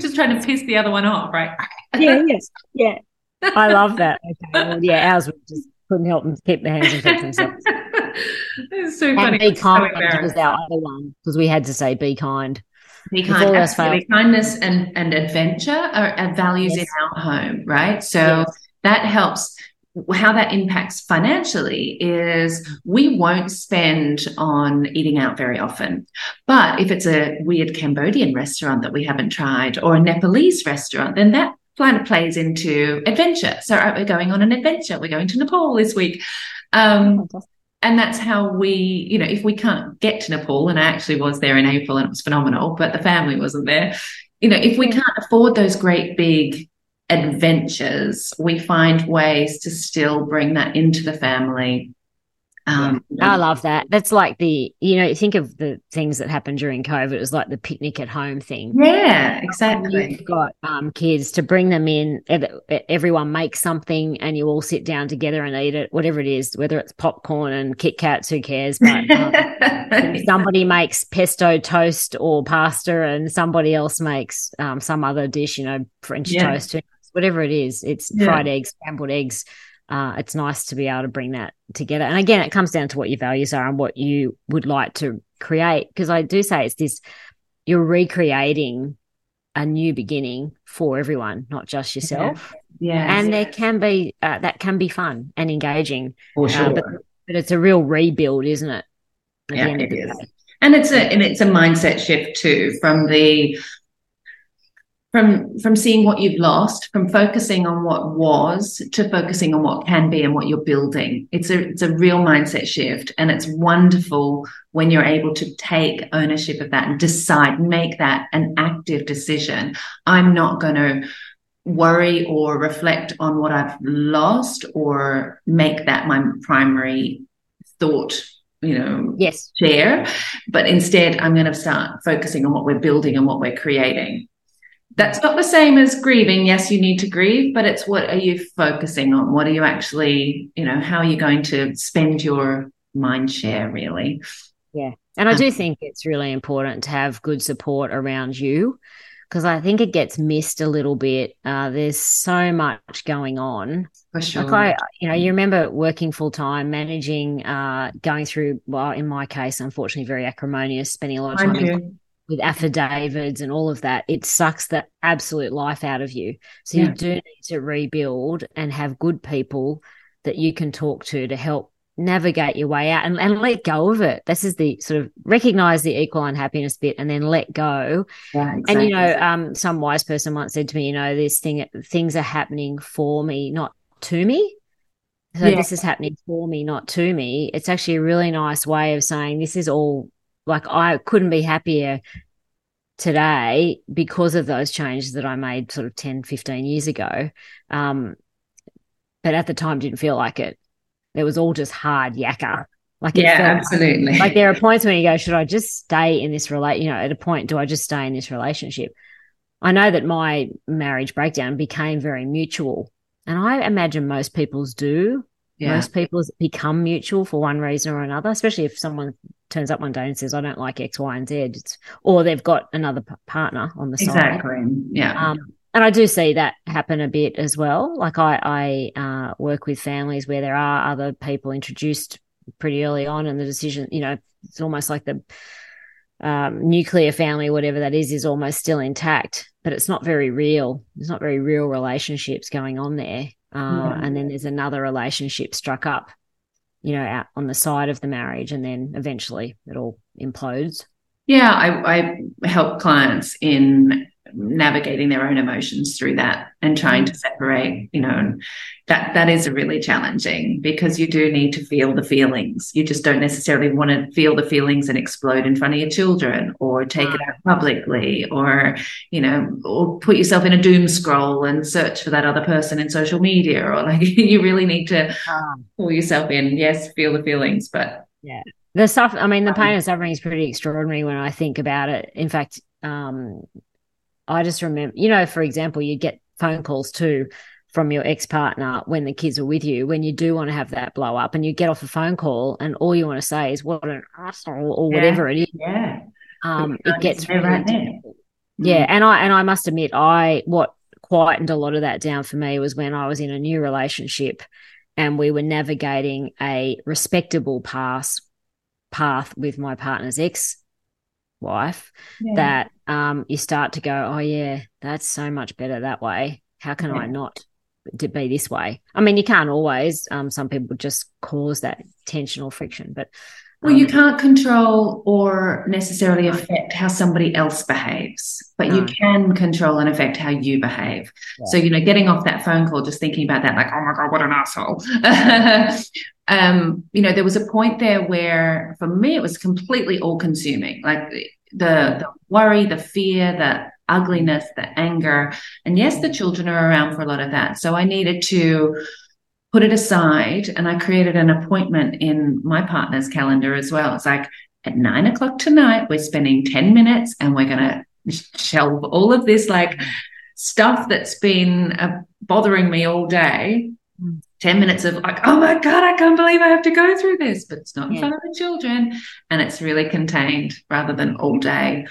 just trying to piss the other one off, right? yeah, yes, yeah. I love that. Okay, well, yeah, ours was just couldn't help them keep their hands and themselves. it's so funny. And be kind so was our other one because we had to say be kind. Be kind. Absolutely. Kindness and, and adventure are, are values yes. in our home, right? So yes. that helps. How that impacts financially is we won't spend on eating out very often. But if it's a weird Cambodian restaurant that we haven't tried or a Nepalese restaurant, then that kind of plays into adventure. So right, we're going on an adventure. We're going to Nepal this week. Um, and that's how we, you know, if we can't get to Nepal, and I actually was there in April and it was phenomenal, but the family wasn't there. You know, if we can't afford those great big adventures, we find ways to still bring that into the family um, I love that. That's like the, you know, think of the things that happened during COVID. It was like the picnic at home thing. Yeah, exactly. You've got um, kids to bring them in. Everyone makes something and you all sit down together and eat it, whatever it is, whether it's popcorn and Kit Kats, who cares? But um, somebody makes pesto toast or pasta and somebody else makes um, some other dish, you know, French yeah. toast, whatever it is. It's yeah. fried eggs, scrambled eggs uh, it's nice to be able to bring that together. And again, it comes down to what your values are and what you would like to create. Because I do say it's this you're recreating a new beginning for everyone, not just yourself. Yeah. yeah. And there can be uh, that can be fun and engaging. For sure. Uh, but, but, it's a real rebuild, isn't it? yeah, it is. And it's a and it's a mindset shift too from the from from seeing what you've lost from focusing on what was to focusing on what can be and what you're building. It's a it's a real mindset shift and it's wonderful when you're able to take ownership of that and decide make that an active decision. I'm not going to worry or reflect on what i've lost or make that my primary thought you know yes. share but instead i'm going to start focusing on what we're building and what we're creating that's not the same as grieving. Yes, you need to grieve, but it's what are you focusing on? What are you actually, you know, how are you going to spend your mind share really? Yeah. And I do think it's really important to have good support around you because I think it gets missed a little bit. Uh, there's so much going on. For sure. Like I, you know, you remember working full time, managing, uh, going through, well, in my case, unfortunately, very acrimonious, spending a lot of time with affidavits and all of that, it sucks the absolute life out of you. So yeah. you do need to rebuild and have good people that you can talk to to help navigate your way out and, and let go of it. This is the sort of recognize the equal unhappiness bit and then let go. Yeah, exactly. And you know, um, some wise person once said to me, you know, this thing things are happening for me, not to me. So yeah. this is happening for me, not to me. It's actually a really nice way of saying this is all like I couldn't be happier today because of those changes that I made sort of 10, 15 years ago. Um, but at the time didn't feel like it. It was all just hard yakka. Like yeah, absolutely. Like there are points when you go, should I just stay in this relate? You know, at a point, do I just stay in this relationship? I know that my marriage breakdown became very mutual, and I imagine most people's do. Yeah. Most people become mutual for one reason or another, especially if someone turns up one day and says, I don't like X, Y, and Z, it's, or they've got another p- partner on the exactly. side. Yeah. Um, and I do see that happen a bit as well. Like I, I uh, work with families where there are other people introduced pretty early on, and the decision, you know, it's almost like the um, nuclear family, whatever that is, is almost still intact, but it's not very real. There's not very real relationships going on there. Uh, And then there's another relationship struck up, you know, out on the side of the marriage, and then eventually it all implodes. Yeah, I, I help clients in navigating their own emotions through that and trying to separate you know that that is really challenging because you do need to feel the feelings. You just don't necessarily want to feel the feelings and explode in front of your children or take it out publicly or you know or put yourself in a doom scroll and search for that other person in social media or like you really need to pull yourself in. Yes feel the feelings but yeah. The stuff i mean the pain and suffering is pretty extraordinary when i think about it. In fact um I just remember, you know, for example, you get phone calls too from your ex partner when the kids are with you, when you do want to have that blow up and you get off a phone call and all you want to say is what an asshole or yeah, whatever it is. Yeah. Um, it gets really right difficult. Yeah. And I, and I must admit, I, what quietened a lot of that down for me was when I was in a new relationship and we were navigating a respectable path path with my partner's ex wife yeah. that um, you start to go, oh, yeah, that's so much better that way. How can yeah. I not to be this way? I mean, you can't always. Um, some people just cause that tension or friction, but. Well, you um, can't control or necessarily affect how somebody else behaves, but no. you can control and affect how you behave. Yeah. So, you know, getting off that phone call, just thinking about that, like, oh my God, what an asshole. um, you know, there was a point there where for me it was completely all consuming. Like the, the worry, the fear, the ugliness, the anger. And yes, the children are around for a lot of that. So I needed to put it aside and I created an appointment in my partner's calendar as well. It's like at nine o'clock tonight, we're spending 10 minutes and we're going to shelve all of this like stuff that's been uh, bothering me all day 10 minutes of like, oh my God, I can't believe I have to go through this, but it's not in yeah. front of the children. And it's really contained rather than all day.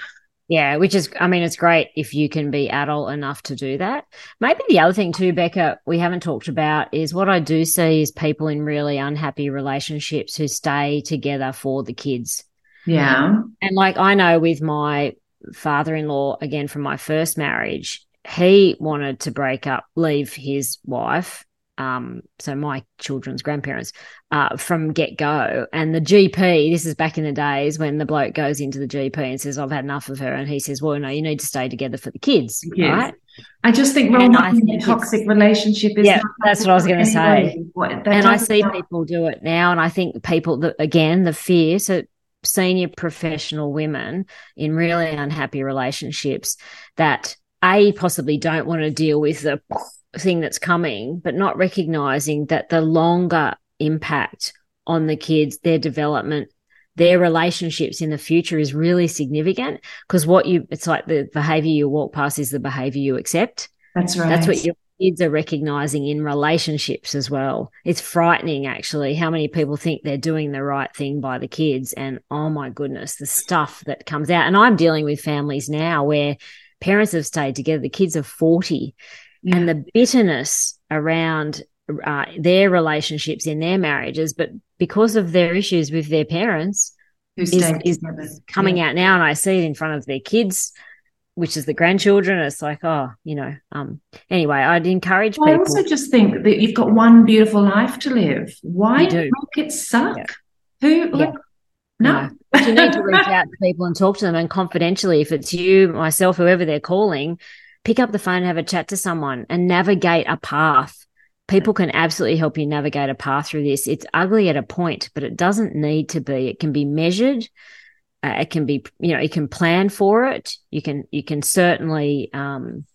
Yeah, which is, I mean, it's great if you can be adult enough to do that. Maybe the other thing too, Becca, we haven't talked about is what I do see is people in really unhappy relationships who stay together for the kids. Yeah. Um, and like I know with my father in law, again, from my first marriage, he wanted to break up, leave his wife um, so my children's grandparents, uh, from get go. And the GP, this is back in the days when the bloke goes into the GP and says, I've had enough of her. And he says, Well, no, you need to stay together for the kids. Yes. Right. I just think role a toxic relationship is. Yeah, that's what I was going to say. and I see people do it now. And I think people, that, again, the fear. So senior professional women in really unhappy relationships that a possibly don't want to deal with the thing that's coming, but not recognizing that the longer impact on the kids, their development, their relationships in the future is really significant because what you, it's like the behavior you walk past is the behavior you accept. That's right. That's what your kids are recognizing in relationships as well. It's frightening actually how many people think they're doing the right thing by the kids. And oh my goodness, the stuff that comes out. And I'm dealing with families now where parents have stayed together, the kids are 40 yeah. and the bitterness around uh, their relationships in their marriages, but because of their issues with their parents, is, is coming yeah. out now, and I see it in front of their kids, which is the grandchildren. It's like, oh, you know. Um. Anyway, I'd encourage well, people. I also just think that you've got one beautiful life to live. Why do. make it suck? Yeah. Who? Like, no. no. you need to reach out to people and talk to them, and confidentially, if it's you, myself, whoever they're calling, pick up the phone and have a chat to someone and navigate a path. People can absolutely help you navigate a path through this. It's ugly at a point, but it doesn't need to be. It can be measured. Uh, it can be, you know, you can plan for it. You can, you can certainly um,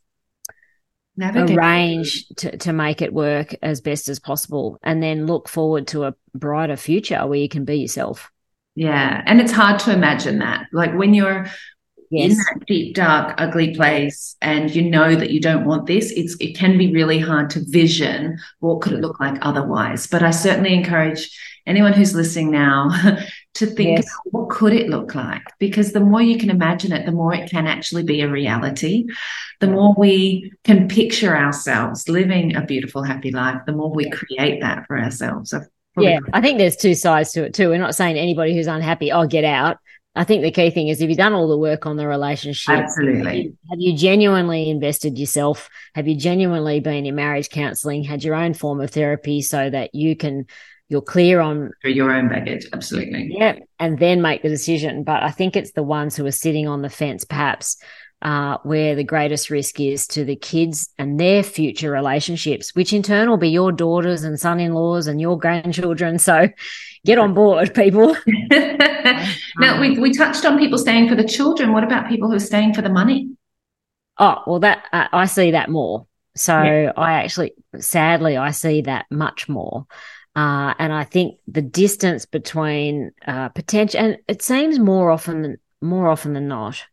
navigate. arrange to, to make it work as best as possible, and then look forward to a brighter future where you can be yourself. Yeah, and it's hard to imagine that. Like when you're yes. in that deep, dark, ugly place, and you know that you don't want this, it's it can be really hard to vision what could it look like otherwise. But I certainly encourage anyone who's listening now to think yes. what could it look like? Because the more you can imagine it the more it can actually be a reality. The more we can picture ourselves living a beautiful happy life the more we create that for ourselves. Yeah i think there's two sides to it too. We're not saying anybody who's unhappy oh get out I think the key thing is have you done all the work on the relationship? Absolutely. Have you, have you, genuinely invested yourself? Have you genuinely been in marriage counseling, had your own form of therapy so that you can you're clear on your own baggage absolutely yeah and then make the decision but i think it's the ones who are sitting on the fence perhaps uh, where the greatest risk is to the kids and their future relationships which in turn will be your daughters and son-in-laws and your grandchildren so get on board people. Now we, we touched on people staying for the children. What about people who are staying for the money? Oh well that uh, i see that more. So yeah. i actually sadly i see that much more. Uh, and I think the distance between uh, potential, and it seems more often than more often than not,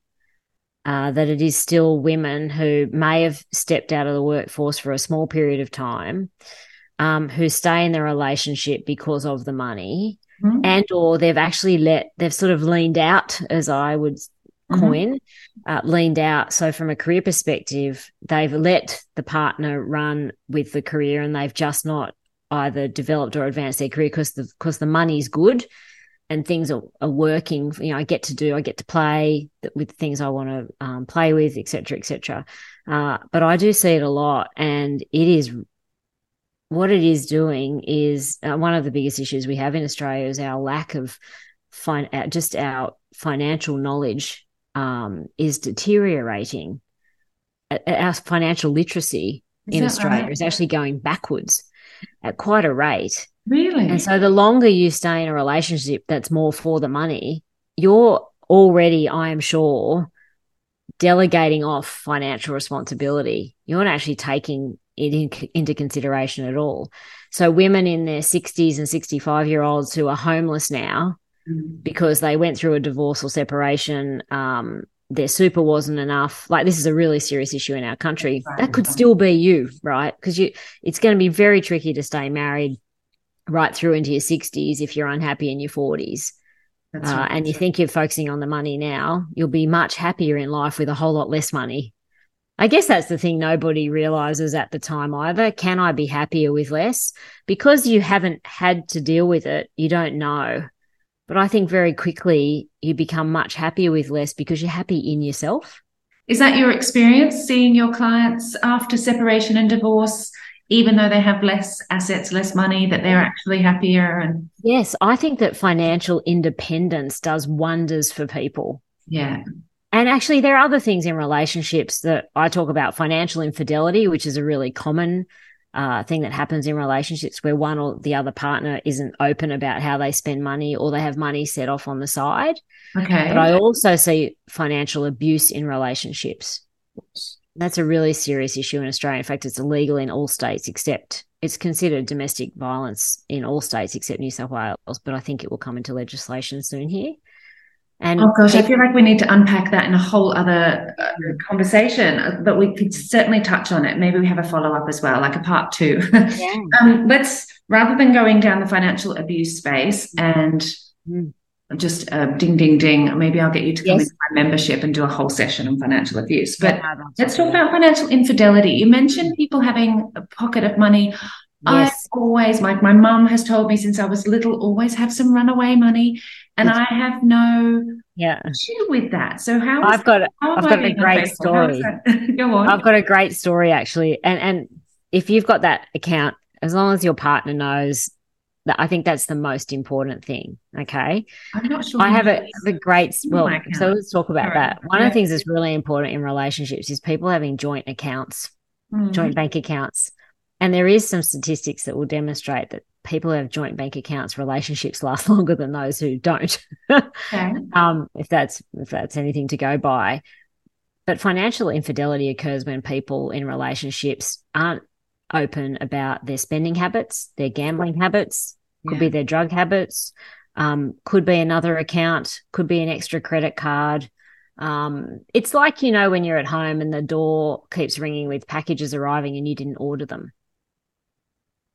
uh, that it is still women who may have stepped out of the workforce for a small period of time, um, who stay in the relationship because of the money, mm-hmm. and or they've actually let they've sort of leaned out, as I would mm-hmm. coin, mm-hmm. leaned out. So from a career perspective, they've let the partner run with the career, and they've just not either developed or advanced their career because the because the money's good and things are, are working. You know, I get to do, I get to play with things I want to um, play with, etc., etc. Uh, but I do see it a lot, and it is what it is doing is uh, one of the biggest issues we have in Australia is our lack of fin- uh, just our financial knowledge um, is deteriorating. Our financial literacy is in Australia right? is actually going backwards at quite a rate. Really? And so the longer you stay in a relationship that's more for the money, you're already, I am sure, delegating off financial responsibility. You're not actually taking it in, into consideration at all. So women in their 60s and 65 year olds who are homeless now mm. because they went through a divorce or separation, um, their super wasn't enough like this is a really serious issue in our country right. that could still be you right because you it's going to be very tricky to stay married right through into your 60s if you're unhappy in your 40s uh, right. and you think you're focusing on the money now you'll be much happier in life with a whole lot less money I guess that's the thing nobody realizes at the time either. Can I be happier with less? Because you haven't had to deal with it, you don't know. But I think very quickly you become much happier with less because you're happy in yourself. Is that your experience seeing your clients after separation and divorce, even though they have less assets, less money, that they're actually happier? And yes, I think that financial independence does wonders for people. Yeah. And actually, there are other things in relationships that I talk about financial infidelity, which is a really common uh, thing that happens in relationships where one or the other partner isn't open about how they spend money or they have money set off on the side. Okay. But I also see financial abuse in relationships. That's a really serious issue in Australia. In fact, it's illegal in all states except it's considered domestic violence in all states except New South Wales, but I think it will come into legislation soon here. And oh gosh, I feel like we need to unpack that in a whole other uh, conversation, uh, but we could certainly touch on it. Maybe we have a follow up as well, like a part two. Yeah. um, let's rather than going down the financial abuse space and mm. just uh, ding, ding, ding. Maybe I'll get you to come yes. into my membership and do a whole session on financial abuse. But yeah, let's talk about financial infidelity. You mentioned people having a pocket of money. Yes. I always, like my mum has told me since I was little, always have some runaway money, and I have no yeah issue with that. So how I've got how I've got a great story. Go on. I've got a great story actually, and and if you've got that account, as long as your partner knows that, I think that's the most important thing. Okay, I'm not sure. I have a, a great well. So let's talk about right. that. One yeah. of the things that's really important in relationships is people having joint accounts, mm. joint bank accounts. And there is some statistics that will demonstrate that people who have joint bank accounts, relationships last longer than those who don't. okay. um, if that's if that's anything to go by. But financial infidelity occurs when people in relationships aren't open about their spending habits, their gambling habits, could yeah. be their drug habits, um, could be another account, could be an extra credit card. Um, it's like, you know, when you're at home and the door keeps ringing with packages arriving and you didn't order them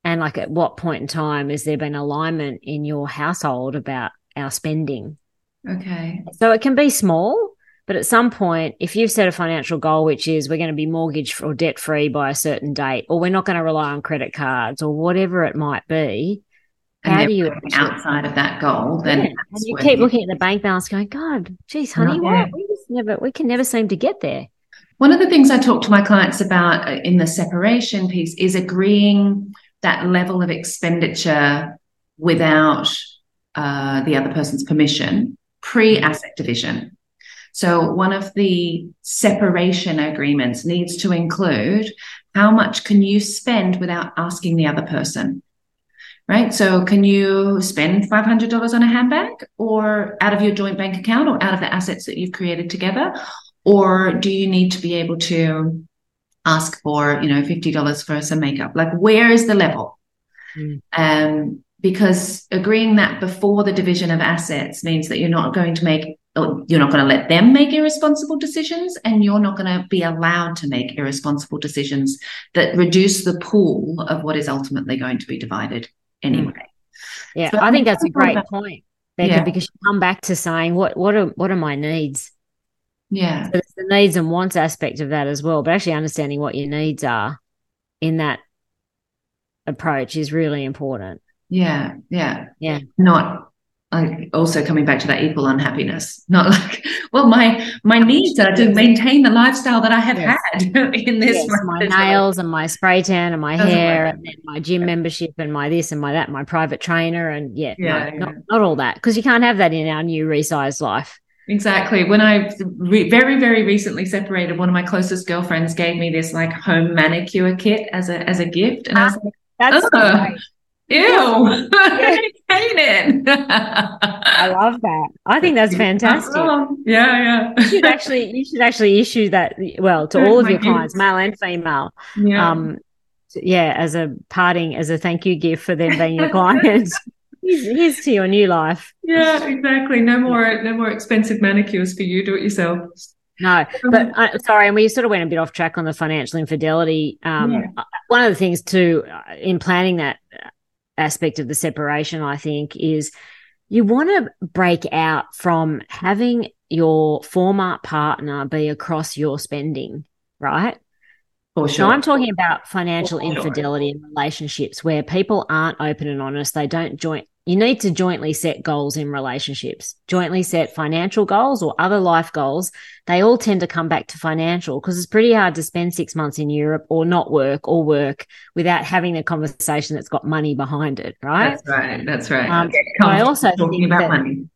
and like at what point in time has there been alignment in your household about our spending? Okay. So it can be small, but at some point, if you've set a financial goal, which is we're going to be mortgage or debt free by a certain date, or we're not going to rely on credit cards or whatever it might be, and how do you outside of that goal? Then yeah. you keep looking at the bank balance, going, God, geez, honey, what? We just never, we can never seem to get there. One of the things I talk to my clients about uh, in the separation piece is agreeing that level of expenditure without uh, the other person's permission pre asset division. So one of the separation agreements needs to include how much can you spend without asking the other person? Right. So can you spend $500 on a handbag or out of your joint bank account or out of the assets that you've created together? Or do you need to be able to ask for, you know, $50 for some makeup? Like where is the level? Mm. Um, because agreeing that before the division of assets means that you're not going to make you're not going to let them make irresponsible decisions and you're not going to be allowed to make irresponsible decisions that reduce the pool of what is ultimately going to be divided anyway. Yeah, so I think that's a great point, Becca, yeah. because you come back to saying what what are what are my needs? Yeah. So there's the needs and wants aspect of that as well, but actually understanding what your needs are in that approach is really important. Yeah, yeah. Yeah. Not like also coming back to that equal unhappiness not like well my my needs are to maintain the lifestyle that i have yes. had in this yes, my nails and my spray tan and my Doesn't hair and my gym yeah. membership and my this and my that my private trainer and yeah, yeah, no, yeah. Not, not all that because you can't have that in our new resized life Exactly. When I re- very, very recently separated, one of my closest girlfriends gave me this like home manicure kit as a as a gift, and I was like, "That's oh, Ew, I hate it. I love that. I think that's fantastic. Oh, yeah, yeah. you should actually, you should actually issue that. Well, to all of your clients, male and female. Yeah. Um, yeah, as a parting, as a thank you gift for them being your clients. Here's, here's to your new life. Yeah, exactly. No more, no more expensive manicures for you. Do it yourself. No, but uh, sorry, and we sort of went a bit off track on the financial infidelity. Um, yeah. One of the things too uh, in planning that aspect of the separation, I think, is you want to break out from having your former partner be across your spending, right? For sure. So I'm talking about financial infidelity in relationships where people aren't open and honest. They don't join you need to jointly set goals in relationships, jointly set financial goals or other life goals. They all tend to come back to financial because it's pretty hard to spend six months in Europe or not work or work without having a conversation that's got money behind it, right? That's right. That's right. Um, I also talking about that, money.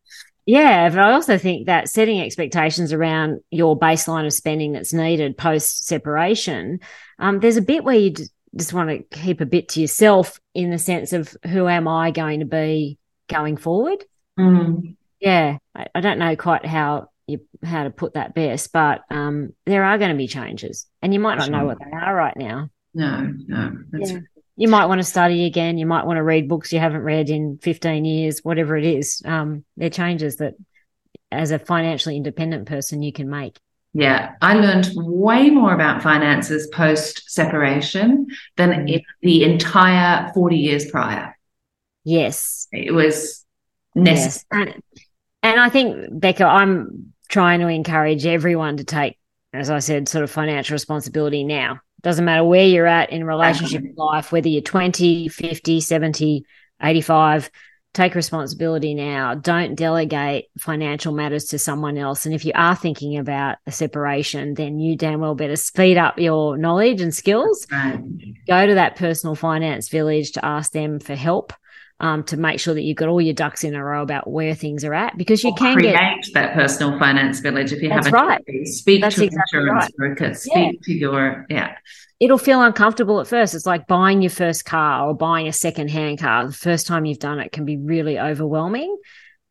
Yeah, but I also think that setting expectations around your baseline of spending that's needed post separation, um, there's a bit where you just want to keep a bit to yourself in the sense of who am I going to be going forward? Mm. Yeah, I, I, don't know quite how you how to put that best, but um, there are going to be changes, and you might not sure. know what they are right now. No, no, yeah. You might want to study again. You might want to read books you haven't read in 15 years, whatever it is. Um, they're changes that, as a financially independent person, you can make. Yeah, I learned way more about finances post separation than mm. in the entire 40 years prior. Yes. It was necessary. Yes. And, and I think, Becca, I'm trying to encourage everyone to take, as I said, sort of financial responsibility now. Doesn't matter where you're at in relationship life, whether you're 20, 50, 70, 85, take responsibility now. Don't delegate financial matters to someone else. And if you are thinking about a separation, then you damn well better speed up your knowledge and skills. Right. Go to that personal finance village to ask them for help. Um, to make sure that you've got all your ducks in a row about where things are at, because you or can create get that personal finance village if you That's haven't. Right. Speak That's to exactly insurance right. broker. Speak yeah. to your yeah it'll feel uncomfortable at first. It's like buying your first car or buying a second hand car. The first time you've done it can be really overwhelming.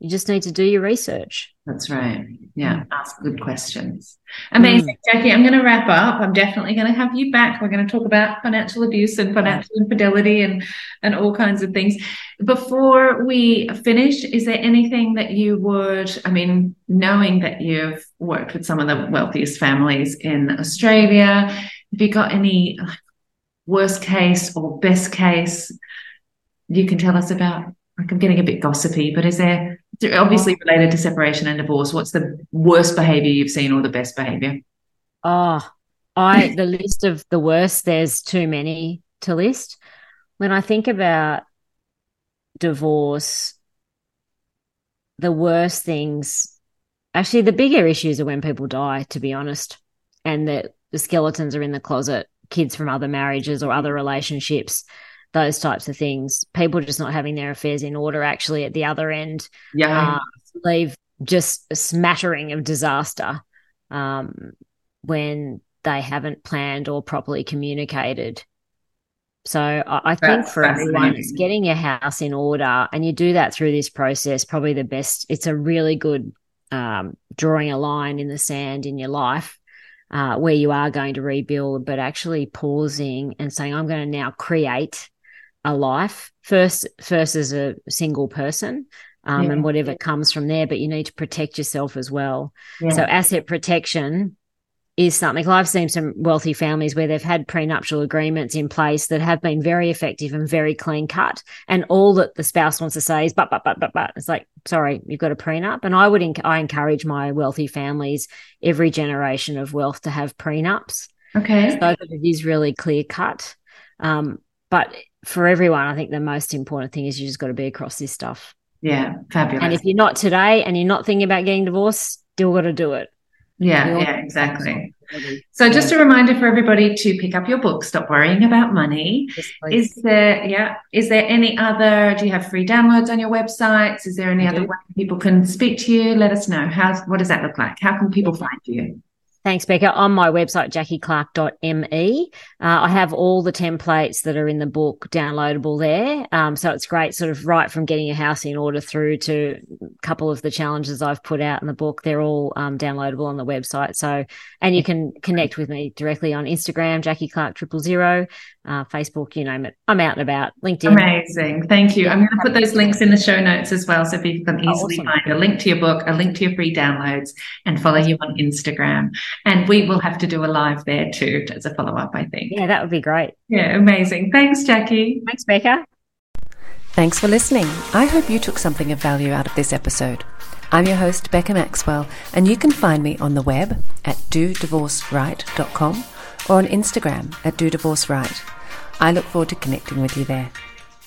You just need to do your research. That's right. Yeah. Mm. Ask good questions. Amazing. Mm. Jacqui, I'm going to wrap up. I'm definitely going to have you back. We're going to talk about financial abuse and financial infidelity and, and all kinds of things. Before we finish, is there anything that you would, I mean, knowing that you've worked with some of the wealthiest families in Australia, have you got any worst case or best case you can tell us about? Like I'm getting a bit gossipy, but is there obviously related to separation and divorce? What's the worst behavior you've seen or the best behavior? Oh, I the list of the worst. There's too many to list. When I think about divorce, the worst things, actually, the bigger issues are when people die. To be honest, and that the skeletons are in the closet, kids from other marriages or other relationships, those types of things. People just not having their affairs in order. Actually, at the other end, yeah, uh, leave just a smattering of disaster. Um, when they haven't planned or properly communicated. So I, I think for everyone, it's getting your house in order, and you do that through this process. Probably the best. It's a really good um, drawing a line in the sand in your life uh, where you are going to rebuild, but actually pausing and saying, "I'm going to now create a life first, first as a single person." Um, yeah. And whatever comes from there, but you need to protect yourself as well. Yeah. So, asset protection is something I've seen some wealthy families where they've had prenuptial agreements in place that have been very effective and very clean cut. And all that the spouse wants to say is, but, but, but, but, but. It's like, sorry, you've got a prenup. And I would, enc- I encourage my wealthy families, every generation of wealth to have prenups. Okay. So that it is really clear cut. Um, but for everyone, I think the most important thing is you just got to be across this stuff. Yeah. Fabulous. And if you're not today and you're not thinking about getting divorced, still got to do it. Yeah, yeah, exactly. So just a reminder for everybody to pick up your book, Stop Worrying About Money. Yes, is there yeah, is there any other do you have free downloads on your websites? Is there any I other do. way people can speak to you? Let us know. How what does that look like? How can people find you? Thanks, Becca. On my website, jacquiclarke.me, uh, I have all the templates that are in the book downloadable there. Um, so it's great, sort of right from getting a house in order through to a couple of the challenges I've put out in the book. They're all um, downloadable on the website. So, and you can connect with me directly on Instagram, Jacqui Clarke Triple Zero, uh, Facebook, you name it. I'm out and about. LinkedIn. Amazing. Thank you. I'm going to put those links in the show notes as well. So people can easily oh, awesome. find a link to your book, a link to your free downloads, and follow you on Instagram. And we will have to do a live there too as a follow up, I think. Yeah, that would be great. Yeah, amazing. Thanks, Jacqui. Thanks, Becca. Thanks for listening. I hope you took something of value out of this episode. I'm your host, Becca Maxwell, and you can find me on the web at dodivorceright.com or on Instagram at Do Divorce Right. I look forward to connecting with you there.